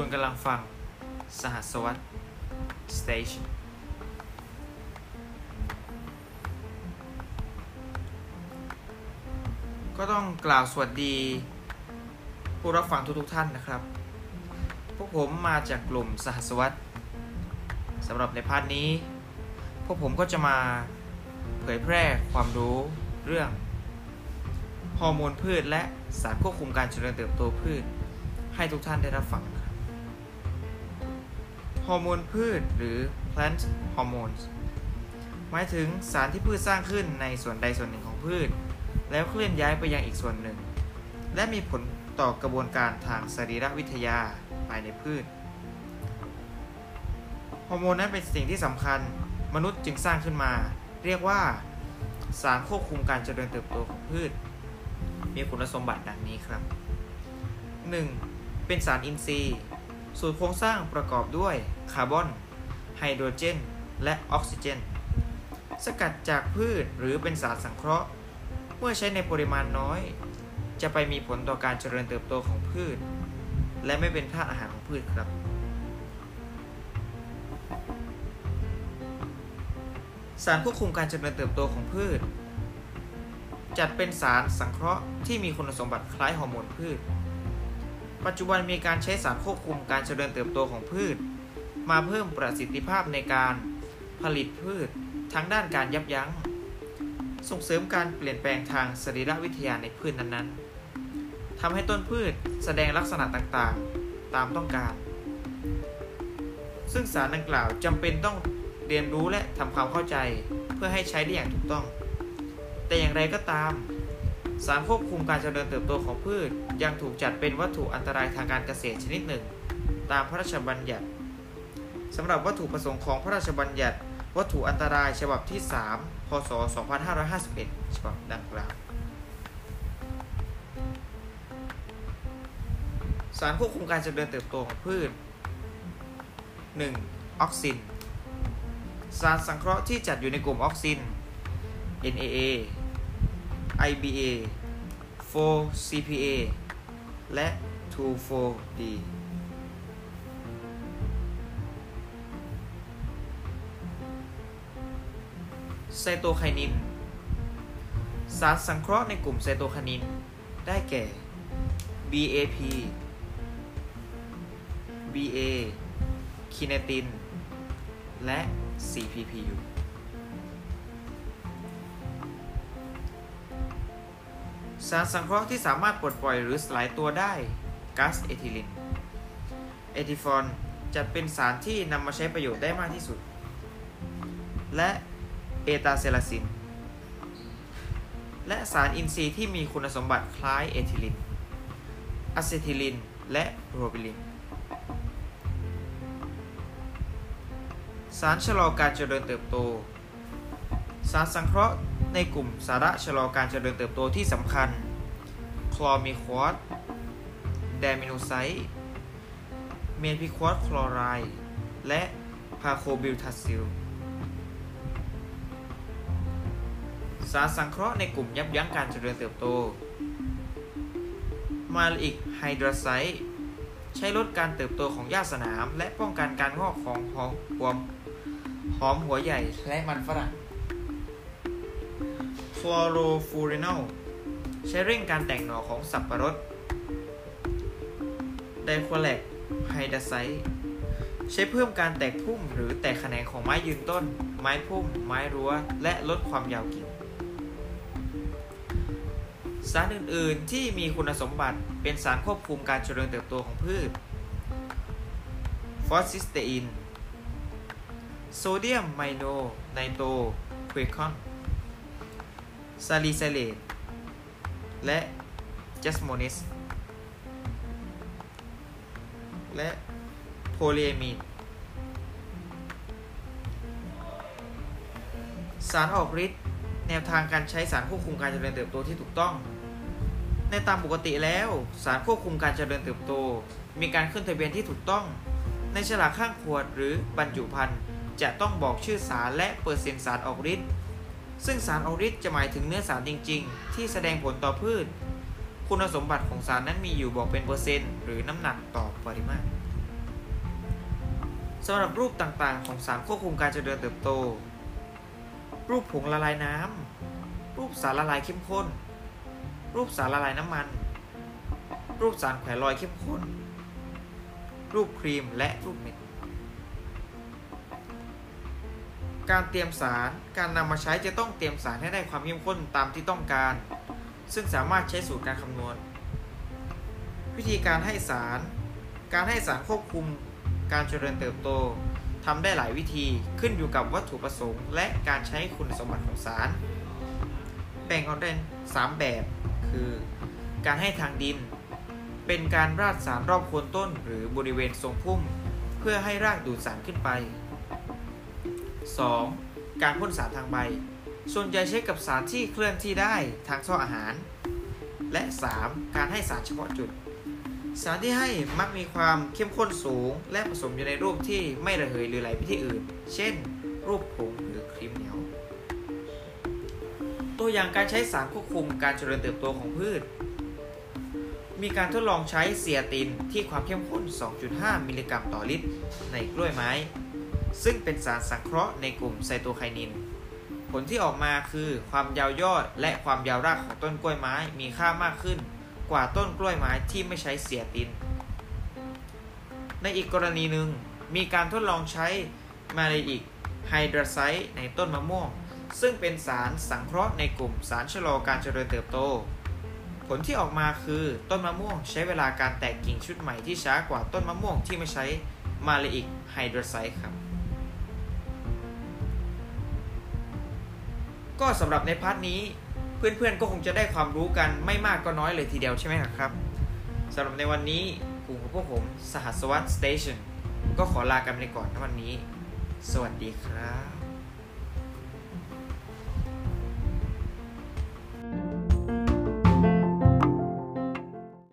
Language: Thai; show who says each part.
Speaker 1: คุณกำลังฟัง สหัสวัต Station ก็ต้องกล่าวสวัสดี ผู้รับฟังทุกๆท่านนะครับ พวกผมมาจากกลุ่มสหัสวัตสำหรับใน part นี้ พวกผมก็จะมาเผยแพร่ความรู้เรื่องฮอร์โมนพืชและสารควบคุมการเจริญเติบโตพืช ให้ทุกท่านได้รับฟัง ฮอร์โมนพืชหรือ plant hormones หมายถึงสารที่พืชสร้างขึ้นในส่วนใดส่วนหนึ่งของพืช แล้วเคลื่อนย้ายไปยังอีกส่วนหนึ่ง และมีผลต่อกระบวนการทางสรีรวิทยาภายในพืช ฮอร์โมนนั้นเป็นสิ่งที่สำคัญมนุษย์จึงสร้างขึ้นมา เรียกว่าสารควบคุมการเจริญเติบโตของพืช มีคุณสมบัติดังนี้ครับ 1. เป็นสารอินทรีย์ สูตรโครงสร้างประกอบด้วยคาร์บอน ไฮโดรเจน และออกซิเจน สกัดจากพืชหรือเป็นสารสังเคราะห์ เมื่อใช้ในปริมาณน้อย จะไปมีผลต่อการเจริญเติบโตของพืช และไม่เป็นธาตุอาหารของพืชครับ สารควบคุมการเจริญเติบโตของพืช จัดเป็นสารสังเคราะห์ที่มีคุณสมบัติคล้ายฮอร์โมนพืช ปัจจุบันมีการใช้สารควบคุมการเจริญเติบโตของพืช มาเพิ่มประสิทธิภาพในการผลิตพืชทั้งด้านการยับยั้ง ส่งเสริมการเปลี่ยนแปลงทางสรีรวิทยาในพืชนั้นๆทำให้ต้นพืชแสดงลักษณะต่างๆ ตามต้องการ ซึ่งสารดังกล่าวจำเป็นต้องเรียนรู้และทำความเข้าใจเพื่อให้ใช้ได้อย่างถูกต้อง แต่อย่างไรก็ตาม สารควบคุมการเจริญเติบโตของพืชยังถูกจัดเป็นวัตถุอันตรายทางการเกษตรชนิดหนึ่ง ตามพระราชบัญญัติสำหรับวัตถุประสงค์ของพระราชบัญญัติ วัตถุอันตรายฉบับที่ 3 พศ 2551 ฉบับดังกล่าวสารควบคุมการเจริญเติบโตของพืช 1. ออกซิน สารสังเคราะห์ที่จัดอยู่ในกลุ่มออกซิน NAA IBA 4CPA และ 2,4-D ไซโตไคนิน สารสังเคราะห์ในกลุ่มไซโตไคนิน ได้แก่ BAP BA ไคเนติน และ CPPU สารสังเคราะห์ที่สามารถปลดปล่อยหรือสลายตัวได้ก๊าซเอทิลินเอทิฟอนจัดเป็นสารที่นำมาใช้ประโยชน์ได้มากที่สุด และเอตาเซลาซิล และสารอินทรีย์ที่มีคุณสมบัติคล้ายเอทิลินอะเซทิลิน และโพรพิลีน สารชะลอการเจริญเติบโต สารสังเคราะห์ ในกลุ่มสารชะลอการเจริญเติบโตที่สำคัญ คลอมีควอตแดมิโนไซด์เมพิควอตคลอไรด์และพาโคลบิวทราโซล สารสังเคราะห์ในกลุ่มยับยั้งการเจริญเติบโต maleic hydrazide ใช้ลดการเติบโตของหญ้าสนาม และป้องกันการงอกของหอมหัวหอมหัวใหญ่และมันฝรั่ง chlorflurenol ใช้เร่งการแตกหน่อของสับปะรด dikegulac hydrazide ใช้เพิ่มการแตกพุ่มหรือแตกแขนงของไม้ยืนต้น ไม้พุ่ม ไม้รั้ว และลดความยาวกิ่ง สารอื่น ๆ ที่มีคุณสมบัติเป็นสารควบคุมการเจริญเติบโตของพืช folcysteine sodium mononitroguaiacol salicylate และ jasmonatesและโพลีเอมีนสารออกฤทธิ์แนวทางการใช้สารควบคุมการเจริญเติบโตที่ถูกต้อง ในตามปกติแล้วสารควบคุมการเจริญเติบโต มีการขึ้นทะเบียนที่ถูกต้อง ในฉลากข้างขวดหรือบรรจุภัณฑ์จะต้องบอกชื่อสารและเปอร์เซ็นต์สารออกฤทธิ์ ซึ่งสารออกฤทธิ์จะหมายถึงเนื้อสารจริง ๆ ที่แสดงผลต่อพืช คุณสมบัติของสารนั้นมีอยู่บอกเป็นเปอร์เซ็นต์หรือน้ำหนักต่อปริมาตรสำหรับรูปต่างๆ ของสารควบคุมการเจริญเติบโต รูปผงละลายน้ำ รูปสารละลายเข้มข้น รูปสารละลายน้ำมัน รูปสารแขวนลอยเข้มข้น รูปครีมและรูปเม็ด การเตรียมสารการนำมาใช้จะต้องเตรียมสารให้ได้ความเข้มข้นตามที่ต้องการ ซึ่งสามารถใช้สูตรการคำนวณ วิธีการให้สาร การให้สารควบคุม การเจริญเติบโตทำได้หลายวิธีขึ้นอยู่กับวัตถุประสงค์ และการใช้คุณสมบัติของสาร แบ่งออกเป็น3แบบ คือ การให้ทางดิน เป็นการราดสารรอบโคนต้นหรือบริเวณทรงพุ่ม เพื่อให้รากดูดสารขึ้นไป 2. การพ่นสารทางใบ ส่วนใหญ่ใช้กับสารที่เคลื่อนที่ได้ทางท่ออาหาร และ 3. การให้สารเฉพาะจุด สารที่ให้มักมีความเข้มข้นสูง และผสมอยู่ในรูปที่ไม่ระเหยหรือไหลไปที่อื่น เช่น รูปผงหรือครีมเหนียว ตัวอย่างการใช้สารควบคุมการเจริญเติบโตของพืช มีการทดลองใช้เซียตินที่ความเข้มข้น 2.5 มิลลิกรัมต่อลิตร ในกล้วยไม้ ซึ่งเป็นสารสังเคราะห์ในกลุ่มไซโตไคนิน ผลที่ออกมาคือความยาวยอดและความยาวรากของต้นกล้วยไม้มีค่ามากขึ้น กว่าต้นกล้วยไม้ที่ไม่ใช้เสียติน ในอีกกรณีหนึ่งมีการทดลองใช้มาเลอิกไฮดรไซต์ในต้นมะม่วง ซึ่งเป็นสารสังเคราะห์ในกลุ่มสารชะลอการเจริญเติบโต ผลที่ออกมาคือต้นมะม่วงใช้เวลาการแตกกิ่งชุดใหม่ที่ช้ากว่าต้นมะม่วงที่ไม่ใช้maleic hydrazide ครับ ก็สำหรับในพาร์ทนี้เพื่อนๆก็คงจะได้ความรู้กันไม่มากก็น้อยเลยทีเดียวใช่ไหมครับสำหรับในวันนี้กลุ่มของพวกผมสหัสวัตสเตชันก็ขอลากันไปก่อนในวันนี้ สวัสดีครับ